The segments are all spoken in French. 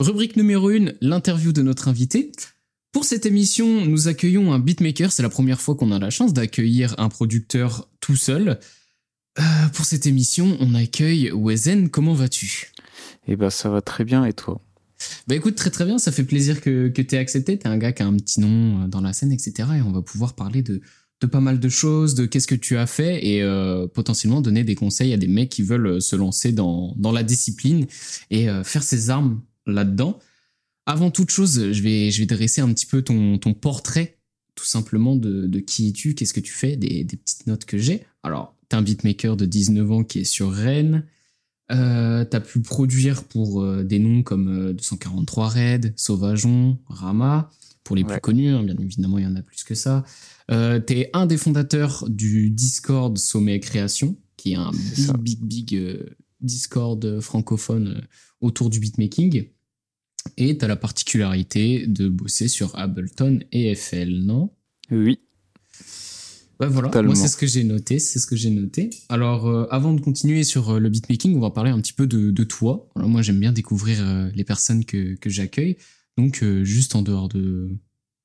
Rubrique numéro 1, l'interview de notre invité. Pour cette émission, nous accueillons un beatmaker. C'est la première fois qu'on a la chance d'accueillir un producteur tout seul. Euh, pour cette émission, on accueille Wezen. Comment vas-tu? Eh ben, ça va très bien. Et toi? Bah écoute, très très bien. Ça fait plaisir que, que tu aies accepté. T'es un gars qui a un petit nom euh, dans la scène, etc. Et on va pouvoir parler de, de pas mal de choses, de qu'est-ce que tu as fait et euh, potentiellement donner des conseils à des mecs qui veulent se lancer dans, dans la discipline et euh, faire ses armes là-dedans. Avant toute chose, je vais, je vais dresser un petit peu ton, ton portrait, tout simplement, de, de qui es-tu, qu'est-ce que tu fais, des, des petites notes que j'ai. Alors, t'es un beatmaker de 19 ans qui est sur Rennes. Euh, t'as pu produire pour euh, des noms comme euh, 243 Red, Sauvageon, Rama, pour les plus connus, hein, bien évidemment, il y en a plus que ça. Euh, t'es un des fondateurs du Discord Sommet Création, qui est un C'est big, big, big Discord francophone autour du beatmaking. Et t'as la particularité de bosser sur Ableton et FL, non? Oui. Ouais, voilà. Totalement. Moi, c'est ce que j'ai noté. C'est ce que j'ai noté. Alors, euh, avant de continuer sur euh, le beatmaking, on va parler un petit peu de, de toi. Alors, moi, j'aime bien découvrir euh, les personnes que, que j'accueille. Donc, juste en dehors de,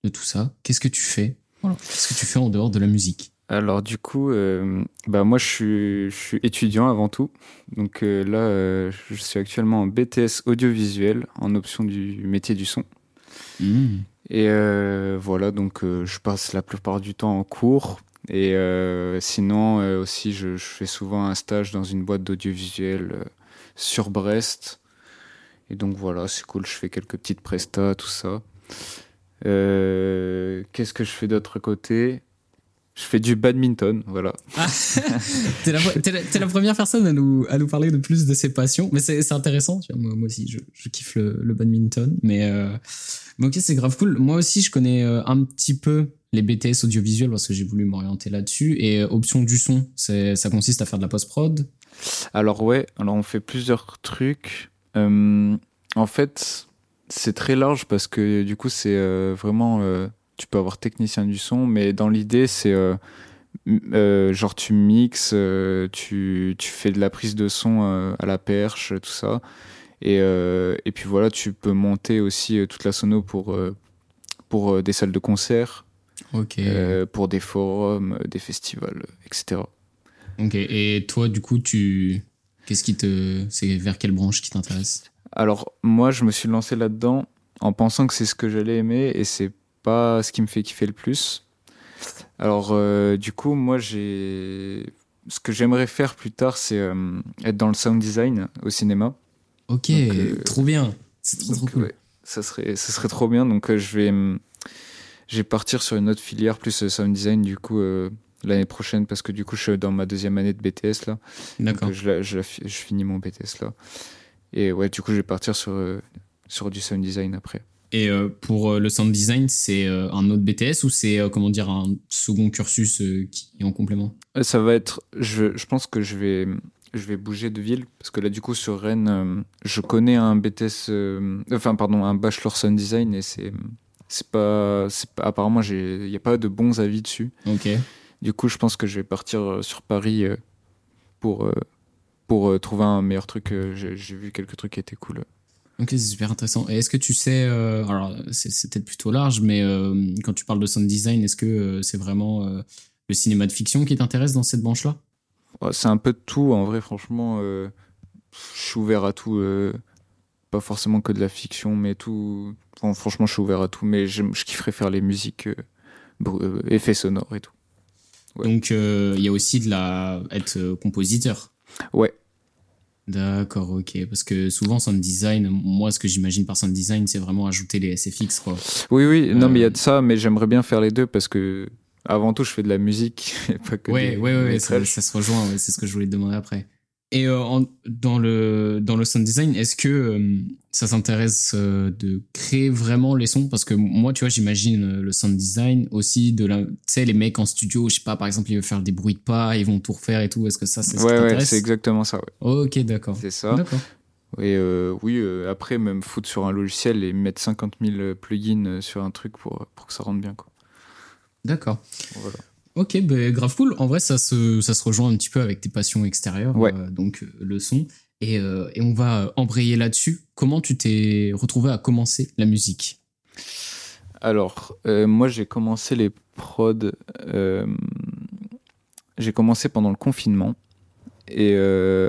de tout ça, qu'est-ce que tu fais? Voilà. Qu'est-ce que tu fais en dehors de la musique? Alors du coup, euh, bah moi je suis, je suis étudiant avant tout. Donc euh, là, euh, je suis actuellement en BTS audiovisuel en option du métier du son. Hmm. Et voilà, donc je passe la plupart du temps en cours. Et sinon aussi, je, je fais souvent un stage dans une boîte d'audiovisuel sur Brest. Et donc voilà, c'est cool, je fais quelques petites prestas, tout ça. Qu'est-ce que je fais d'autre côté? Je fais du badminton, voilà. Ah, t'es, la, première personne à nous, à nous parler de plus de ses passions. Mais c'est, intéressant. tu vois, Moi, moi aussi, je, je kiffe le, le badminton. Mais, euh, mais ok, c'est grave cool. Moi aussi, je connais euh, un petit peu les BTS audiovisuels parce que j'ai voulu m'orienter là-dessus. Et euh, option du son, c'est, ça consiste à faire de la post-prod. Alors ouais, alors on fait plusieurs trucs. Euh, en fait, c'est très large parce que du coup c'est euh, vraiment, tu peux avoir technicien du son, mais dans l'idée c'est euh, euh, genre tu mixes, euh, tu, tu fais de la prise de son à la perche, tout ça. Et, et puis voilà, tu peux monter aussi toute la sono pour, pour des salles de concert, Ok. euh, pour des forums, des festivals, etc. Ok. Et toi, du coup, tu. Qu'est-ce qui te. C'est vers quelle branche qui t'intéresse? Alors, moi, je me suis lancé là-dedans en pensant que c'est ce que j'allais aimer et c'est pas ce qui me fait kiffer le plus. Alors, euh, du coup, moi, j'ai. Ce que j'aimerais faire plus tard, c'est euh, être dans le sound design au cinéma. Ok, Donc, euh, trop bien. C'est trop, cool. ouais, ça serait, ça serait trop bien. Donc, je vais, hum, je vais partir sur une autre filière plus sound design du coup l'année prochaine parce que du coup, je suis dans ma deuxième année de BTS là. D'accord. je, finis mon BTS là. Et ouais, du coup, je vais partir sur, euh, sur du sound design après. Et euh, pour euh, le sound design, c'est euh, un autre BTS ou c'est, comment dire, un second cursus qui est en complément? Ça va être. Je, je pense que je vais, je vais bouger de ville parce que là, du coup, sur Rennes, je connais un BTS. euh, enfin, pardon, un bachelor sound design et c'est. C'est pas, c'est pas. Apparemment, il n'y a pas de bons avis dessus. Ok. Du coup, je pense que je vais partir sur Paris pour, pour trouver un meilleur truc. j'ai vu quelques trucs qui étaient cool. Ok, c'est super intéressant. Et est-ce que tu sais, euh, alors c'est c'est peut-être plutôt large, mais euh, quand tu parles de sound design, est-ce que euh, c'est vraiment le cinéma de fiction qui t'intéresse dans cette branche-là? C'est un peu de tout, en vrai, franchement. je suis ouvert à tout. pas forcément que de la fiction, mais tout. Bon, franchement, je suis ouvert à tout, mais je kifferais faire les musiques, br- effets sonores et tout. Ouais. Donc il y a aussi de la être compositeur. Ouais, D'accord, ok. Parce que souvent sound design, moi ce que j'imagine par sound design, c'est vraiment ajouter les SFX quoi. oui, oui, non, mais il y a Euh, de ça, mais j'aimerais bien faire les deux parce que, avant tout, je fais de la musique et pas que Ouais, des ouais, ouais, ouais, ça, se rejoint, ouais, c'est ce que je voulais te demander après. Et euh, en- dans, le, dans le sound design, est-ce que euh, ça s'intéresse euh, de créer vraiment les sons? Parce que moi, tu vois, j'imagine le sound design aussi de la. Tu sais, les mecs en studio, je sais pas, par exemple, ils veulent faire des bruits de pas, ils vont tout refaire et tout. Est-ce que ça, c'est Ouais, ouais, c'est exactement ça, ouais. Ok, d'accord. C'est ça. D'accord. Et euh, oui, euh, après, même foutre sur un logiciel et mettre 50 000 plugins sur un truc pour, pour que ça rentre bien, quoi. D'accord. Voilà. Ok, ben grave cool. En vrai, ça se, ça se rejoint un petit peu avec tes passions extérieures, Ouais. euh, donc euh, le son. Et, et on va embrayer là-dessus. Comment tu t'es retrouvé à commencer la musique? Alors, moi, j'ai commencé les prods. j'ai commencé pendant le confinement. Et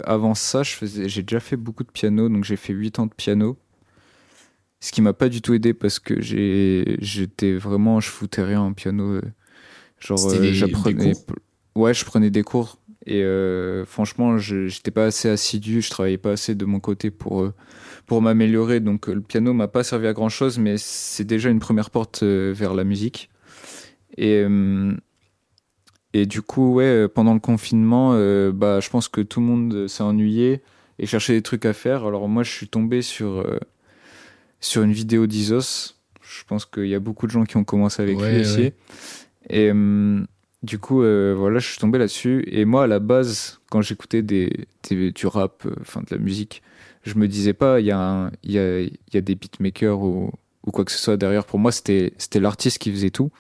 avant ça, j'ai déjà fait beaucoup de piano, donc j'ai fait 8 ans de piano. Ce qui m'a pas du tout aidé parce que j'étais vraiment, je foutais rien en piano. Euh, genre, euh, j'apprenais. Ouais, je prenais des cours. Et euh, franchement, j'étais pas assez assidu, je travaillais pas assez de mon côté pour, pour m'améliorer. Donc le piano m'a pas servi à grand chose, mais c'est déjà une première porte vers la musique. Et, et du coup, ouais, pendant le confinement, bah, je pense que tout le monde s'est ennuyé et cherchait des trucs à faire. Alors moi, je suis tombé sur sur une vidéo d'Isos. Je pense qu'il y a beaucoup de gens qui ont commencé avec lui aussi. Et hum, du coup, euh, voilà, je suis tombé là-dessus. Et moi, à la base, quand j'écoutais du rap, euh, enfin de la musique, je me disais pas, il y, a y, a, y a des beatmakers ou, ou quoi que ce soit derrière. Pour moi, c'était l'artiste qui faisait tout.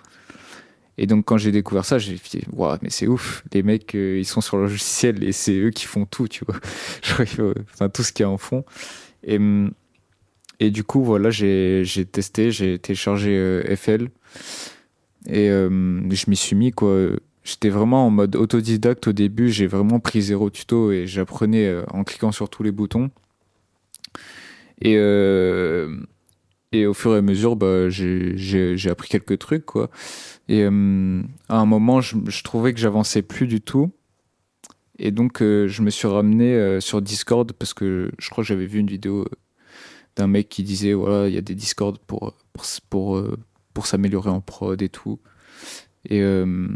Et donc, quand j'ai découvert ça, j'ai dit, waouh, mais c'est ouf. Les mecs, euh, ils sont sur le logiciel et c'est eux qui font tout, tu vois. enfin, tout ce qu'il y a en fond. Et, et du coup, voilà, j'ai testé, j'ai téléchargé euh, FL et euh, je m'y suis mis quoi. J'étais vraiment en mode autodidacte au début, j'ai vraiment pris zéro tuto et j'apprenais euh, en cliquant sur tous les boutons. Et, et au fur et à mesure, bah, j'ai appris quelques trucs quoi. Et à un moment, je, trouvais que j'avançais plus du tout. Et donc, je me suis ramené sur Discord parce que je crois que j'avais vu une vidéo d'un mec qui disait voilà il y a des discords pour pour euh, pour s'améliorer en prod et tout et euh,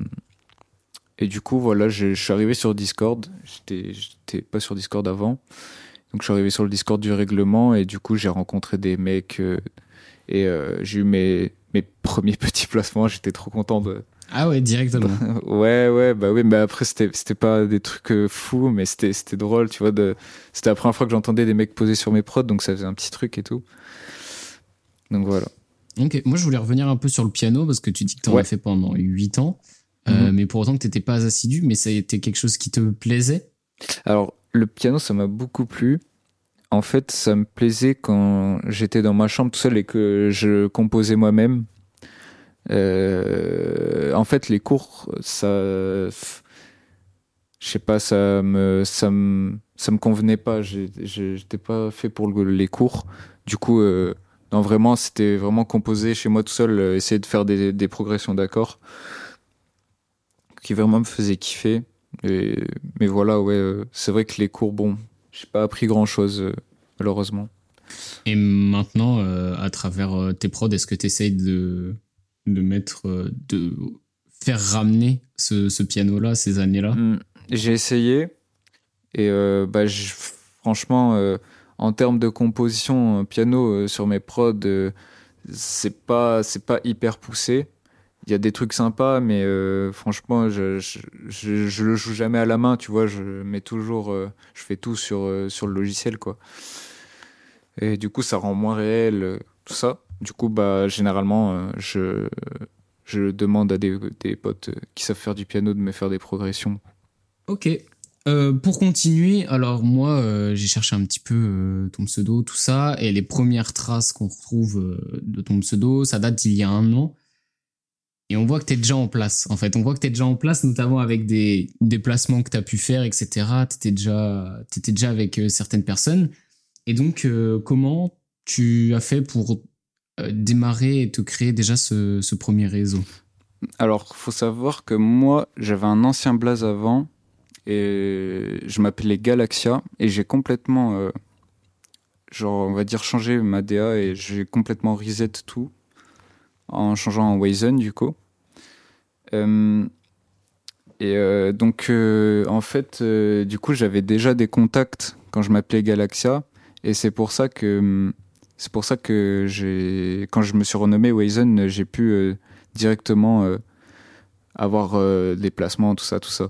et du coup voilà je, suis arrivé sur Discord j'étais pas sur Discord avant donc je suis arrivé sur le Discord du règlement et du coup j'ai rencontré des mecs euh, et j'ai eu mes mes premiers petits placements j'étais trop content de ah ouais, directement. ouais, ouais, bah oui, mais après, c'était, pas des trucs euh, fous, mais c'était, c'était drôle, tu vois. De... C'était la première fois que j'entendais des mecs poser sur mes prods, donc ça faisait un petit truc et tout. Donc voilà. Ok, moi je voulais revenir un peu sur le piano, parce que tu dis que tu en as fait pendant 8 ans, euh, mhm. mais pour autant que tu n'étais pas assidu, mais ça a été quelque chose qui te plaisait? Alors, le piano, ça m'a beaucoup plu. En fait, ça me plaisait quand j'étais dans ma chambre tout seul et que je composais moi-même. Euh, en fait, les cours, ça, je sais pas, ça me, ça me, ça me convenait pas. J'étais pas fait pour les cours. Du coup, euh, non, vraiment, c'était vraiment composé chez moi tout seul, euh, essayer de faire des, des progressions d'accords qui vraiment me faisait kiffer. Et, mais voilà, ouais, c'est vrai que les cours, bon, j'ai pas appris grand chose, malheureusement. Et maintenant, à travers tes prods, est-ce que tu essayes de de mettre, euh, de faire ramener ce, piano-là, ces années-là? Hmm. J'ai essayé et euh, bah, franchement, euh, en termes de composition piano sur mes prods, c'est pas c'est pas hyper poussé. Il y a des trucs sympas, mais franchement, je, je, le joue jamais à la main, tu vois. Je mets toujours, je fais tout sur sur le logiciel, quoi. Et du coup, ça rend moins réel tout ça. Du coup, bah, généralement, euh, je, je demande à des, des, potes qui savent faire du piano de me faire des progressions. Ok. Euh, pour continuer, alors moi, euh, j'ai cherché un petit peu ton pseudo, tout ça, et les premières traces qu'on retrouve de ton pseudo, ça date d'il y a un an. Et on voit que tu es déjà en place, en fait. On voit que tu es déjà en place, notamment avec des déplacements que tu as pu faire, etc. Tu étais déjà, étais déjà avec certaines personnes. Et donc, comment tu as fait pour euh, démarrer et te créer déjà ce, premier réseau? Alors, faut savoir que moi, j'avais un ancien blaze avant et je m'appelais Galaxia et j'ai complètement, euh, genre, on va dire, changé ma DA et j'ai complètement reset tout en changeant en Wazen du coup. Euh, et donc, en fait, du coup, j'avais déjà des contacts quand je m'appelais Galaxia et c'est pour ça que c'est pour ça que j'ai, quand je me suis renommé Wazen, j'ai pu euh, directement euh, avoir euh, des placements, tout ça, tout ça.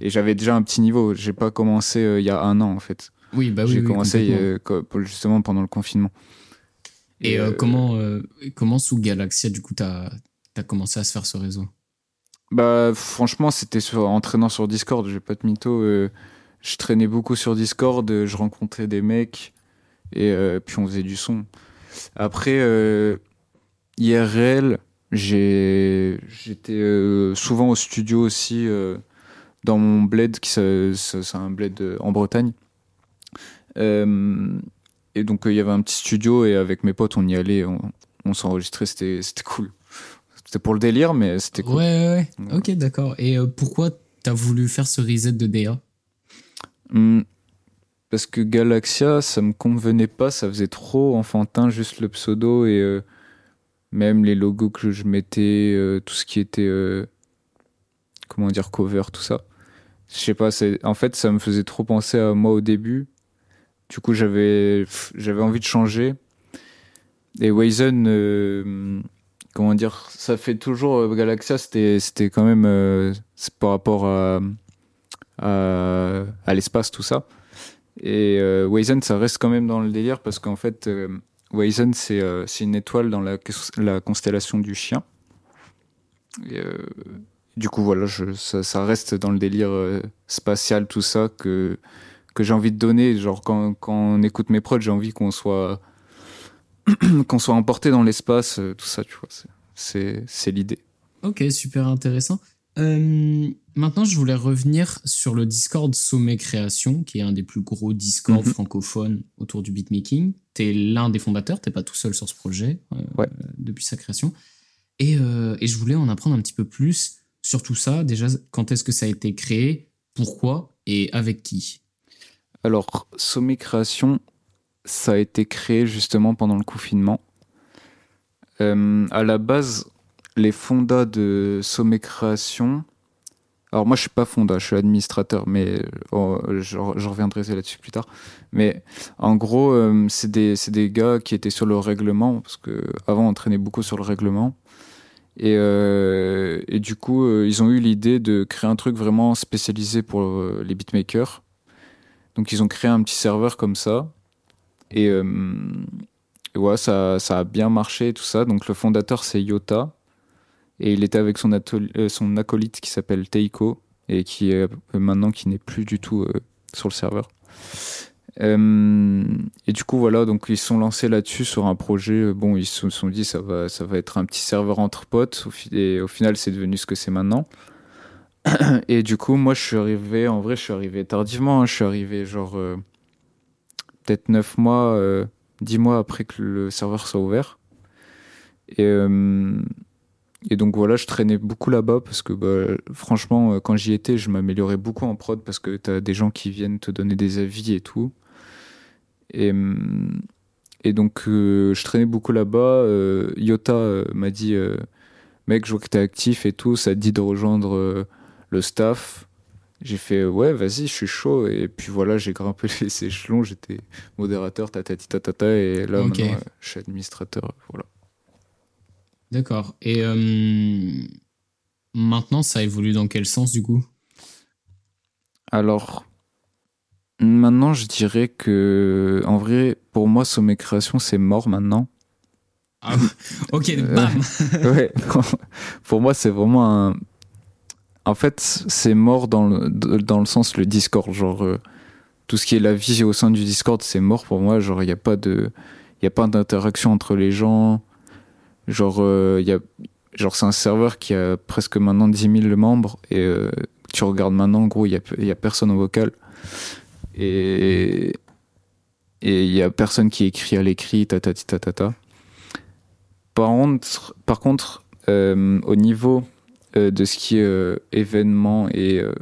Et j'avais déjà un petit niveau. J'ai pas commencé il y a un an en fait. Oui, bah oui. J'ai commencé justement pendant le confinement. Et, comment, comment sous Galaxia, du coup, t'as as commencé à se faire ce réseau? Bah, franchement, c'était en entraînant sur Discord. J'ai pas de mytho je traînais beaucoup sur Discord, je rencontrais des mecs et puis on faisait du son. Après, IRL, j'étais souvent au studio aussi dans mon bled, qui c'est un bled en Bretagne. et donc il y avait un petit studio et avec mes potes on y allait, on, on s'enregistrait, c'était cool. C'était pour le délire, mais c'était cool. Ouais, ouais, Ok, d'accord. Et euh, pourquoi t'as voulu faire ce reset de DA hmm, Parce que Galaxia, ça me convenait pas, ça faisait trop enfantin, juste le pseudo et euh, même les logos que je mettais, euh, tout ce qui était. comment dire, cover, tout ça. Je sais pas, en fait, ça me faisait trop penser à moi au début. Du coup, j'avais envie de changer. Et Wazen comment dire, ça fait toujours euh, Galaxia, c'était quand même euh, par rapport à à, l'espace tout ça. Et euh, Wazen, ça reste quand même dans le délire parce qu'en fait, euh, Wazen, c'est une étoile dans la, la constellation du chien. Et, du coup, voilà, ça, reste dans le délire spatial, tout ça, que, que j'ai envie de donner. Genre, quand, quand on écoute mes prods, j'ai envie qu'on soit qu'on soit emporté dans l'espace, euh, tout ça, tu vois. C'est l'idée. Ok, super intéressant. Euh, maintenant, je voulais revenir sur le Discord Sommet Création, qui est un des plus gros Discord mhm. francophones autour du beatmaking. Tu es l'un des fondateurs, t'es pas tout seul sur ce projet euh, depuis sa création. Et, et, je voulais en apprendre un petit peu plus sur tout ça. Déjà, quand est-ce que ça a été créé, pourquoi? Et avec qui? Alors, Sommet Création, ça a été créé justement pendant le confinement. Euh, à la base, les fondas de Sommet Création. Alors moi je suis pas fonda, je suis administrateur, mais oh, je, reviendrai là-dessus plus tard. Mais en gros, euh, c'est des, gars qui étaient sur le règlement, parce que avant on traînait beaucoup sur le règlement. Et, euh, et du coup, ils ont eu l'idée de créer un truc vraiment spécialisé pour les beatmakers. Donc ils ont créé un petit serveur comme ça. Et, euh, ouais, ça, a bien marché, tout ça. Donc le fondateur, c'est Yota. Et il était avec son, euh, son acolyte qui s'appelle Teiko. Et qui est euh, maintenant qui n'est plus du tout sur le serveur. et du coup, voilà, donc ils sont lancés là-dessus sur un projet. Bon, ils se sont dit ça va, ça va être un petit serveur entre potes. Et au final, c'est devenu ce que c'est maintenant. Et du coup, moi, je suis arrivé, en vrai, je suis arrivé tardivement. Hein. je suis arrivé genre peut-être 9 mois, 10 euh, mois après que le serveur soit ouvert. Et, euh, et donc voilà, je traînais beaucoup là-bas parce que bah, franchement, euh, quand j'y étais, je m'améliorais beaucoup en prod parce que tu as des gens qui viennent te donner des avis et tout. Et, et donc je traînais beaucoup là-bas. Yota m'a dit, mec, je vois que tu es actif et tout, ça te dit de rejoindre le staff. J'ai fait ouais, vas-y, je suis chaud. Et puis voilà, j'ai grimpé les échelons, j'étais modérateur, tatati tatata, et là maintenant, euh, je suis administrateur. Voilà. D'accord. Et euh, maintenant, ça évolue dans quel sens du coup? Alors, maintenant, je dirais que, en vrai, pour moi, Sommet Création, c'est mort maintenant. Ah, ok, bam Ouais, pour moi, c'est vraiment un en fait, c'est mort dans le, dans le sens le Discord. Genre, euh, tout ce qui est la vie au sein du Discord, c'est mort pour moi. Genre, il n'y a pas de. Il a pas d'interaction entre les gens. Genre, euh, y a, genre c'est un serveur qui a presque maintenant 10 000 membres. Et euh, tu regardes maintenant, en gros, il n'y a, a personne en vocal. Et et il y a personne qui écrit à l'écrit, ta. Par contre, par contre au niveau euh, de ce qui est euh, événement et euh,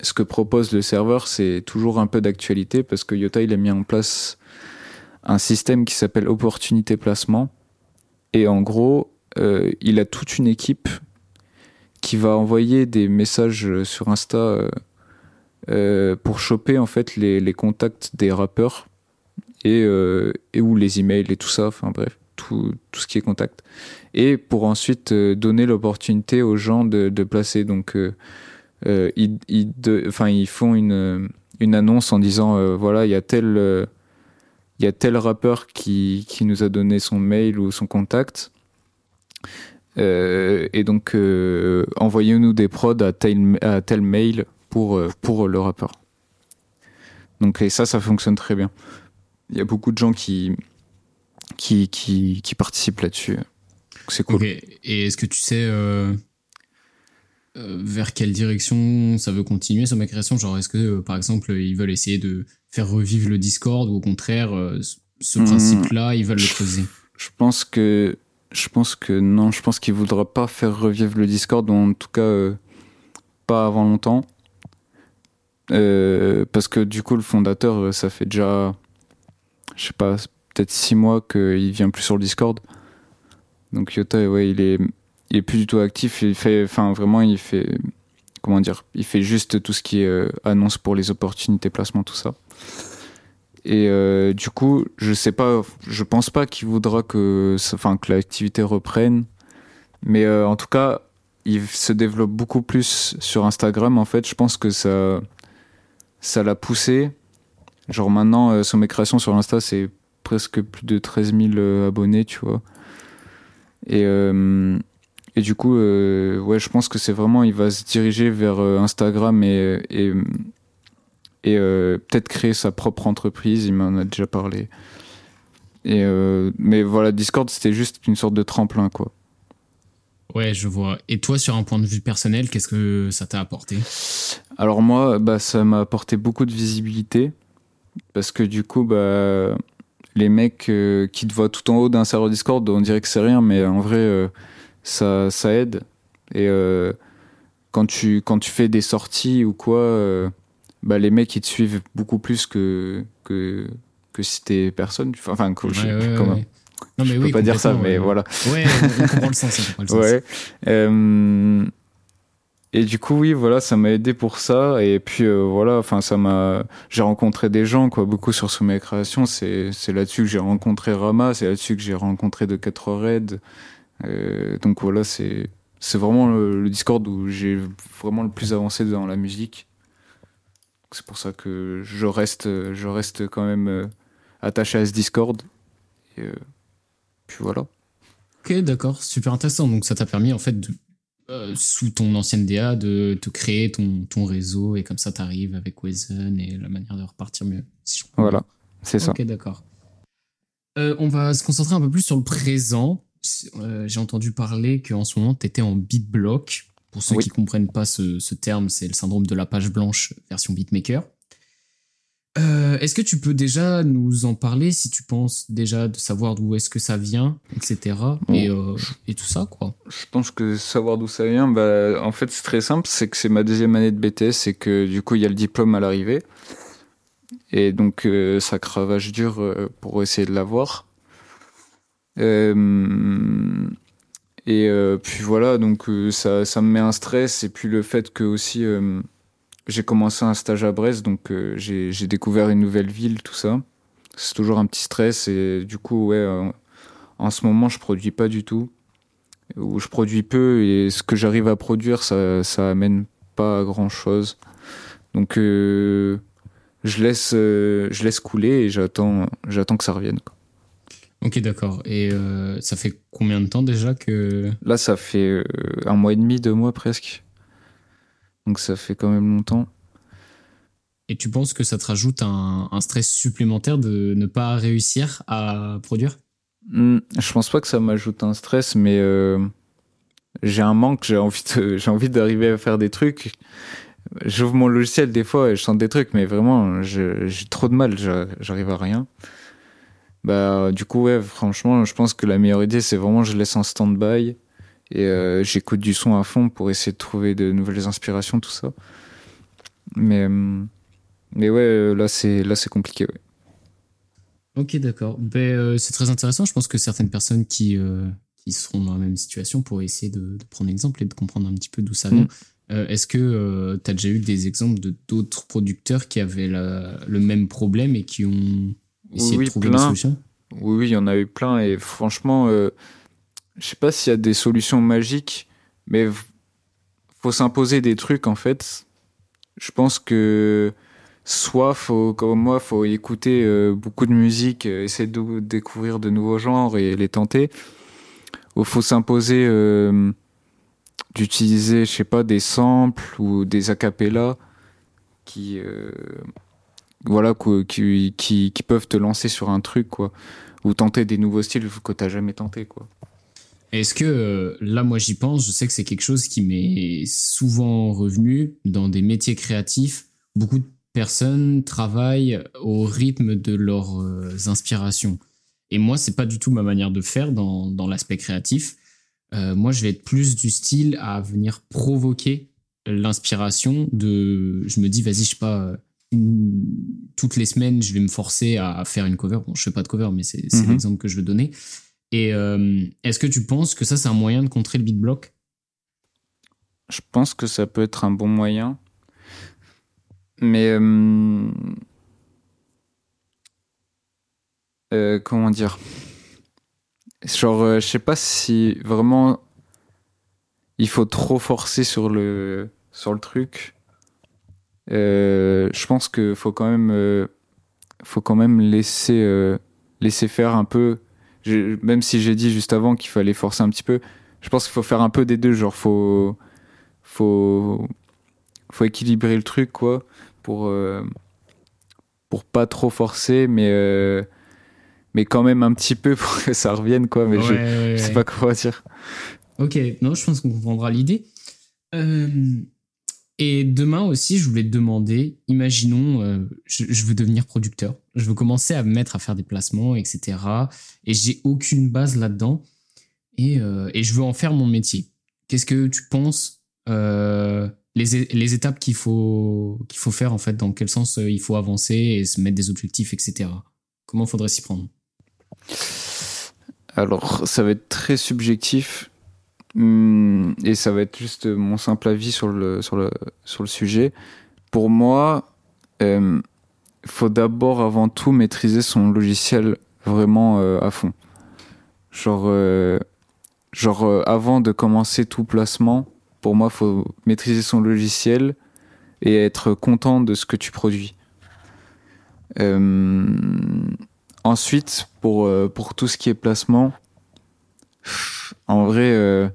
ce que propose le serveur, c'est toujours un peu d'actualité parce que Yota il a mis en place un système qui s'appelle opportunité placement et en gros il a toute une équipe qui va envoyer des messages sur Insta pour choper en fait les, contacts des rappeurs et, ou les emails et tout ça enfin bref tout, tout ce qui est contact et pour ensuite euh, donner l'opportunité aux gens de, de placer. Donc, euh, euh, ils, ils, enfin, ils font une, une annonce en disant voilà, il y a tel. Il y a tel rappeur qui, qui nous a donné son mail ou son contact. et donc, envoyez-nous des prods à tel, mail pour, pour le rappeur. Donc et ça, ça fonctionne très bien. Il y a beaucoup de gens qui, qui, qui, participent là-dessus. C'est cool. Et est-ce que tu sais euh, euh, vers quelle direction ça veut continuer sur ma création Genre, est-ce que, euh, par exemple, ils veulent essayer de faire revivre le Discord ou au contraire, ce hmm. principe-là, ils veulent le creuser Je pense que je pense que non, je pense qu'il voudra pas faire revivre le Discord, en tout cas pas avant longtemps. parce que du coup, le fondateur, ça fait déjà, je sais pas, peut-être six mois qu'il vient plus sur le Discord. Donc Yota, ouais, il est, il est plus du tout actif. Il fait, enfin, vraiment, il fait, comment dire, il fait juste tout ce qui est euh, annonce pour les opportunités, placement, tout ça. Et euh, du coup, je sais pas, je pense pas qu'il voudra que, enfin, que l'activité reprenne. Mais euh, en tout cas, il se développe beaucoup plus sur Instagram. En fait, je pense que ça, ça l'a poussé. Genre maintenant, sur mes créations sur Insta, c'est presque plus de 13 000 abonnés, tu vois. Et, et du coup, euh, ouais, je pense que c'est vraiment, il va se diriger vers euh, Instagram et, et, et peut-être créer sa propre entreprise. Il m'en a déjà parlé. Et mais voilà, Discord, c'était juste une sorte de tremplin, quoi. Ouais, je vois. Et toi, sur un point de vue personnel, qu'est-ce que ça t'a apporté? Alors moi, bah, ça m'a apporté beaucoup de visibilité. Parce que du coup, bah, les mecs euh, qui te voient tout en haut d'un serveur Discord, on dirait que c'est rien, mais en vrai, euh, ça, ça aide. Et euh, quand, tu, quand tu fais des sorties ou quoi, bah, les mecs, ils te suivent beaucoup plus que, que, que si t'es personne. Enfin, que, je, Non, mais je peux pas dire ça, mais voilà. Ouais, on comprend le sens. On comprend le sens. Ouais. Et du coup, oui, voilà, ça m'a aidé pour ça. Et puis euh, voilà, enfin, ça m'a. J'ai rencontré des gens, quoi, beaucoup sur Sommet Création. C'est c'est là-dessus que j'ai rencontré Rama, c'est là-dessus que j'ai rencontré De 4 Red. Euh, donc voilà, c'est c'est vraiment le, Discord où j'ai vraiment le plus avancé dans la musique. C'est pour ça que je reste je reste quand même euh, attaché à ce Discord. Et puis voilà. Ok, d'accord, super intéressant. Donc ça t'a permis en fait de euh, sous ton ancienne DA de te créer ton, ton réseau et comme ça t'arrives avec Wazen et la manière de repartir mieux. voilà, c'est ça. Ok, d'accord. Euh, on va se concentrer un peu plus sur le présent. Euh, j'ai entendu parler qu'en ce moment tu étais en beatblock. Pour ceux qui comprennent pas ce, ce terme, c'est le syndrome de la page blanche version beatmaker. Euh, est-ce que tu peux déjà nous en parler si tu penses déjà de savoir d'où est-ce que ça vient, etc. Et, euh, et, tout ça, quoi? Je pense que savoir d'où ça vient, bah, en fait, c'est très simple. C'est que c'est ma deuxième année de BTS et que du coup, il y a le diplôme à l'arrivée. Et donc, euh, ça cravache dur pour essayer de l'avoir. Et puis voilà, donc ça, ça me met un stress. Et puis le fait que aussi j'ai commencé un stage à Brest, donc euh, j'ai découvert une nouvelle ville, tout ça. C'est toujours un petit stress et du coup, ouais, euh, en ce moment, je produis pas du tout. Ou je produis peu et ce que j'arrive à produire, ça, ça amène pas à grand chose. Donc, euh, je, laisse, je laisse couler et j'attends que ça revienne. Quoi. Ok, d'accord. Et ça fait combien de temps déjà que... Là, ça fait un mois et demi, deux mois presque. Donc ça fait quand même longtemps. Et tu penses que ça te rajoute un, stress supplémentaire de ne pas réussir à produire? Hmm, Je pense pas que ça m'ajoute un stress, mais euh, j'ai un manque, j'ai envie, j'ai envie d'arriver à faire des trucs. J'ouvre mon logiciel des fois et je sens des trucs, mais vraiment, j'ai trop de mal, j'arrive à rien. Bah, du coup, ouais, franchement, je pense que la meilleure idée, c'est vraiment je laisse en stand-by et euh, j'écoute du son à fond pour essayer de trouver de nouvelles inspirations, tout ça. Mais, euh, mais ouais, là c'est, là, c'est compliqué. Ouais. Ok, d'accord. Ben, euh, c'est très intéressant. Je pense que certaines personnes qui, qui seront dans la même situation pourraient essayer de, prendre exemple et de comprendre un petit peu d'où ça vient. Mm. Est-ce que tu as déjà eu des exemples de d'autres producteurs qui avaient le même problème et qui ont de trouver des solutions Oui, oui, il y en a eu plein. Et franchement, je sais pas s'il y a des solutions magiques, mais faut s'imposer des trucs en fait. Je pense que soit faut comme moi faut écouter euh, beaucoup de musique, euh, essayer de découvrir de nouveaux genres et les tenter. Ou faut s'imposer euh, d'utiliser je sais pas des samples ou des acapellas qui voilà, qui, qui, peuvent te lancer sur un truc, quoi. Ou tenter des nouveaux styles que tu n'as jamais tenté, quoi. Est-ce que euh, là, moi, j'y pense, je sais que c'est quelque chose qui m'est souvent revenu dans des métiers créatifs. Beaucoup de personnes travaillent au rythme de leurs euh, inspirations. Et moi, c'est pas du tout ma manière de faire dans, dans l'aspect créatif. Euh, moi, je vais être plus du style à venir provoquer l'inspiration de. Je me dis, vas-y, je sais pas, toutes les semaines, je vais me forcer à faire une cover. Bon, je fais pas de cover, mais c'est mhm. l'exemple que je veux donner. Et euh, est-ce que tu penses que ça, c'est un moyen de contrer le beatblock? Je pense que ça peut être un bon moyen. Mais. Euh, euh, comment dire? Genre, je sais pas si vraiment il faut trop forcer sur le, sur le truc. Je pense qu'il faut quand même, faut quand même laisser, laisser faire un peu même si j'ai dit juste avant qu'il fallait forcer un petit peu, je pense qu'il faut faire un peu des deux. Genre, faut, faut, faut équilibrer le truc, quoi, pour, euh, pour pas trop forcer, mais, euh, mais quand même un petit peu pour que ça revienne, quoi. Mais je, sais pas quoi dire. Ok, non, je pense qu'on comprendra l'idée. Euh, et demain aussi, je voulais te demander, imaginons, euh, je, veux devenir producteur, je veux commencer à me mettre à faire des placements, etc. Et j'ai aucune base là-dedans. Et, euh, et, je veux en faire mon métier. Qu'est-ce que tu penses euh, les, les, étapes qu'il faut, qu'il faut faire, en fait, dans quel sens il faut avancer et se mettre des objectifs, etc. Comment faudrait s'y prendre? Alors, ça va être très subjectif. Hum, et ça va être juste mon simple avis sur le, sur le, sur le sujet. Pour moi, il euh, faut d'abord, avant tout, maîtriser son logiciel vraiment euh, à fond. Genre, euh, genre avant de commencer tout placement, pour moi, faut maîtriser son logiciel et être content de ce que tu produis. ensuite, pour, pour tout ce qui est placement, en vrai,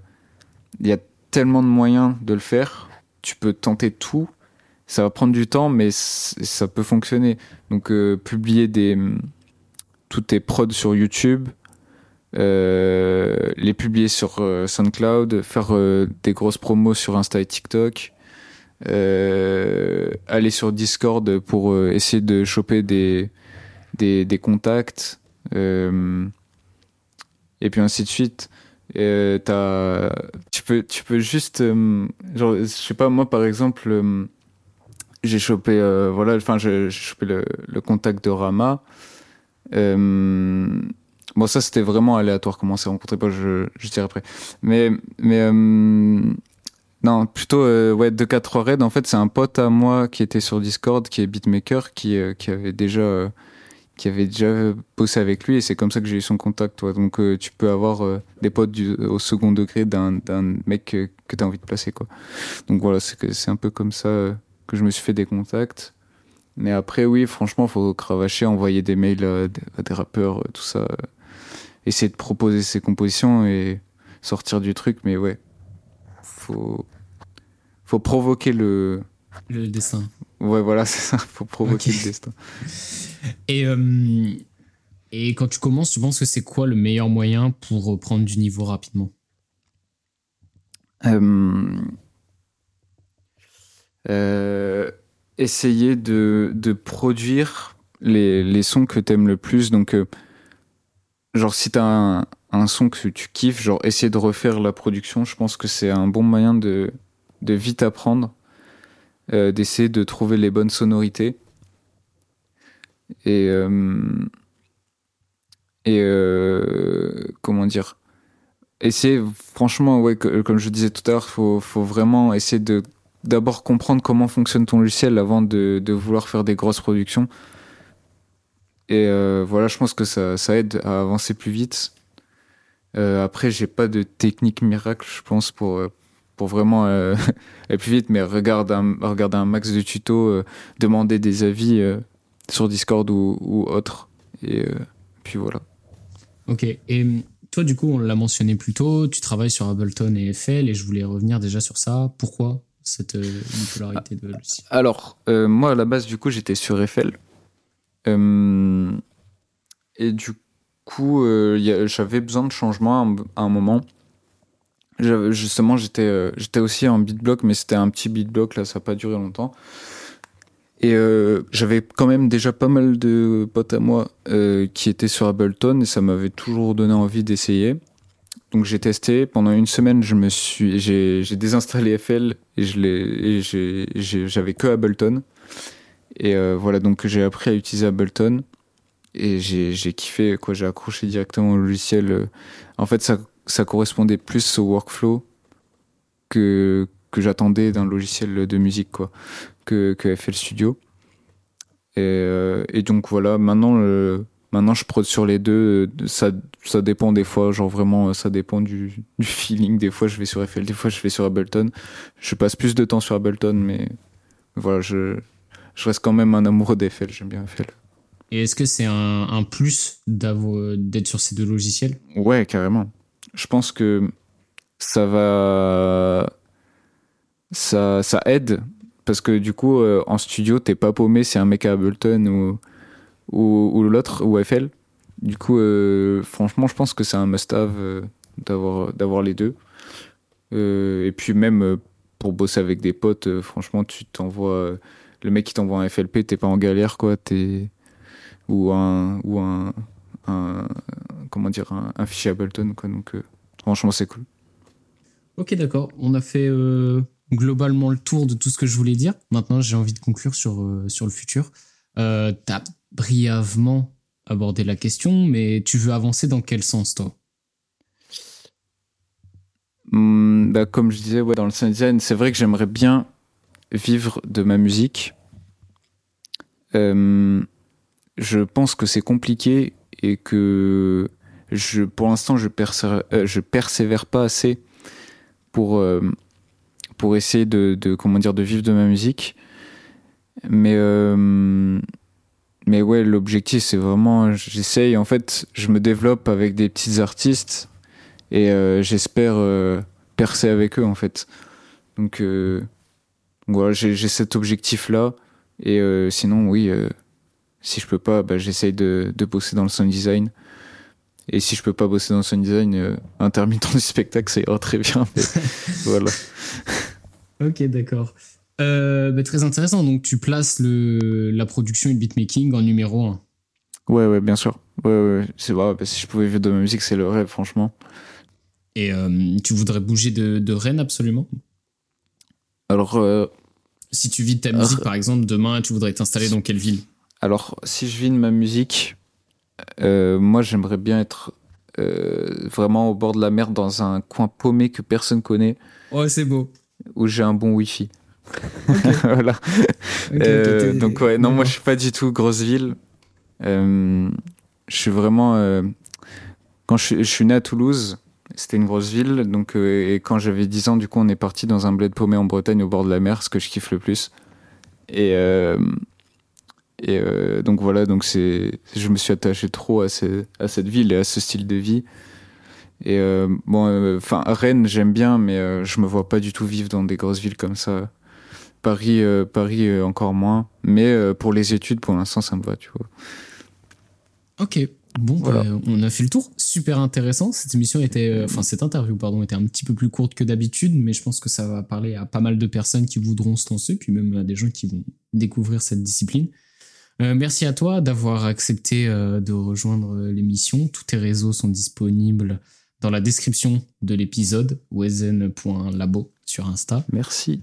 il y a tellement de moyens de le faire. Tu peux tenter tout. Ça va prendre du temps, mais ça peut fonctionner. Donc, euh, publier des, tous tes prods sur YouTube, euh, les publier sur euh, SoundCloud, faire des grosses promos sur Insta et TikTok, aller sur Discord pour essayer de choper des contacts, et puis ainsi de suite. Euh, tu peux, tu peux juste, euh, genre, je sais pas, moi par exemple, euh, j'ai chopé, voilà, enfin, chopé le, le, contact de Rama. bon, ça c'était vraiment aléatoire comment on s'est rencontrés, pas, je, je dirais après. Mais, mais, non, plutôt, ouais, 2-4 Red, en fait, c'est un pote à moi qui était sur Discord, qui est beatmaker, qui, qui avait déjà qui avait déjà bossé avec lui et c'est comme ça que j'ai eu son contact. Toi. Donc euh, tu peux avoir euh, des potes du, au second degré d'un mec que, tu as envie de placer. Quoi. Donc voilà, c'est un peu comme ça euh, que je me suis fait des contacts. Mais après, oui, franchement, faut cravacher, envoyer des mails à, des rappeurs, tout ça. essayer de proposer ses compositions et sortir du truc. Mais ouais, faut, faut provoquer le... Le dessin. Ouais, voilà, c'est ça. Faut provoquer le destin. Et, euh, et quand tu commences, tu penses que c'est quoi le meilleur moyen pour prendre du niveau rapidement? Euh, euh, Essayer de, de, produire les, les, sons que tu aimes le plus. Donc, genre, si tu as un, un, son que tu kiffes, genre, essayer de refaire la production, je pense que c'est un bon moyen de, de vite apprendre d'essayer de trouver les bonnes sonorités. Et, euh, et euh, comment dire? Essayer, franchement, ouais, comme je disais tout à l'heure, faut, faut vraiment essayer de d'abord comprendre comment fonctionne ton logiciel avant de, vouloir faire des grosses productions. Et voilà, je pense que ça, ça, aide à avancer plus vite. Euh, après, j'ai pas de technique miracle, je pense, pour, pour vraiment euh, aller plus vite, mais regarde un, regarder un max de tutos, euh, demander des avis euh, sur Discord ou, ou autre. Et puis voilà. Ok. Et toi, du coup, on l'a mentionné plus tôt, tu travailles sur Ableton et FL, et je voulais revenir déjà sur ça. Pourquoi cette bipolarité de Alors, moi, à la base, du coup, j'étais sur FL. Euh, et du coup, euh, j'avais besoin de changement à un moment. Justement, j'étais euh, j'étais aussi en beatblock, mais c'était un petit beatblock, là, ça n'a pas duré longtemps. Et j'avais quand même déjà pas mal de potes à moi qui étaient sur Ableton et ça m'avait toujours donné envie d'essayer. Donc j'ai testé pendant une semaine. Je me suis, j'ai, désinstallé FL et je j'avais que Ableton. Et euh, voilà, donc j'ai appris à utiliser Ableton et j'ai, kiffé quoi. J'ai accroché directement au logiciel. En fait, ça, ça correspondait plus au workflow que que j'attendais d'un logiciel de musique quoi, que que FL Studio. Et, euh, et donc voilà, maintenant le Maintenant, je prod sur les deux. Ça, ça dépend des fois. Genre vraiment, ça dépend du, du feeling. Des fois, je vais sur FL, des fois, je vais sur Ableton. Je passe plus de temps sur Ableton, mais voilà, je, je reste quand même un amoureux d'FL. J'aime bien FL. Et est-ce que c'est un, un plus d'être sur ces deux logiciels? Ouais, carrément. Je pense que ça va. Ça, ça aide parce que du coup, euh, en studio, t'es pas paumé c'est un mec à Ableton ou ou, l'autre, ou FL. Du coup, euh, franchement, je pense que c'est un must-have euh, d'avoir, les deux. Et puis même pour bosser avec des potes, franchement, tu t'envoies le mec qui t'envoie un FLP, t'es pas en galère, quoi. T'es ou un ou un, comment dire un, fichier Ableton, quoi. Donc franchement, c'est cool. Ok, d'accord. On a fait globalement le tour de tout ce que je voulais dire. Maintenant, j'ai envie de conclure sur sur le futur. Euh, t'as brièvement abordé la question, mais tu veux avancer dans quel sens, toi? Hmm, bah, Comme je disais, ouais, dans le sound design, c'est vrai que j'aimerais bien vivre de ma musique. Euh, je pense que c'est compliqué et que je, pour l'instant, je, persévère, euh, je persévère pas assez pour, pour essayer de, de, comment dire, de vivre de ma musique. Mais, euh, mais ouais, l'objectif, c'est vraiment, j'essaye, en fait, je me développe avec des petits artistes et euh, j'espère euh, percer avec eux, en fait. Donc, voilà, j'ai cet objectif-là. Et sinon, oui, si je peux pas, bah, j'essaye de, de bosser dans le sound design. Et si je peux pas bosser dans le sound design, intermittent du spectacle, ça ira très bien. voilà. Ok, d'accord. Euh, bah, très intéressant. Donc, tu places le, la production et le beatmaking en numéro 1. Ouais, ouais, bien sûr. Ouais, ouais. C'est bah, si je pouvais vivre de ma musique, c'est le rêve, franchement. Et euh, tu voudrais bouger de, de, Rennes absolument? Alors. Euh, si tu vis de ta musique, par exemple, demain, tu voudrais t'installer dans quelle ville? Alors, si je vis de ma musique, moi, j'aimerais bien être vraiment au bord de la mer, dans un coin paumé que personne connaît. Ouais, c'est beau. Où j'ai un bon wifi. voilà. Euh, donc ouais, non, moi je suis pas du tout grosse ville. Euh, je suis vraiment. Euh, quand je, suis né à Toulouse, c'était une grosse ville. Donc et quand j'avais 10 ans, du coup, on est parti dans un bled paumé en Bretagne au bord de la mer, ce que je kiffe le plus. Et et donc voilà, donc c'est, je me suis attaché trop à, à cette ville et à ce style de vie. Et bon, enfin Rennes, j'aime bien, mais je me vois pas du tout vivre dans des grosses villes comme ça. Paris, euh, Paris euh, encore moins. Mais euh, pour les études, pour l'instant, ça me va, tu vois. Ok. Bon, bah, on a fait le tour. Super intéressant. Cette émission était, enfin, cette interview, pardon, était un petit peu plus courte que d'habitude, mais je pense que ça va parler à pas mal de personnes qui voudront se lancer, puis même à des gens qui vont découvrir cette discipline. merci à toi d'avoir accepté de rejoindre l'émission. Tous tes réseaux sont disponibles dans la description de l'épisode, wezen.labo sur Insta. Merci.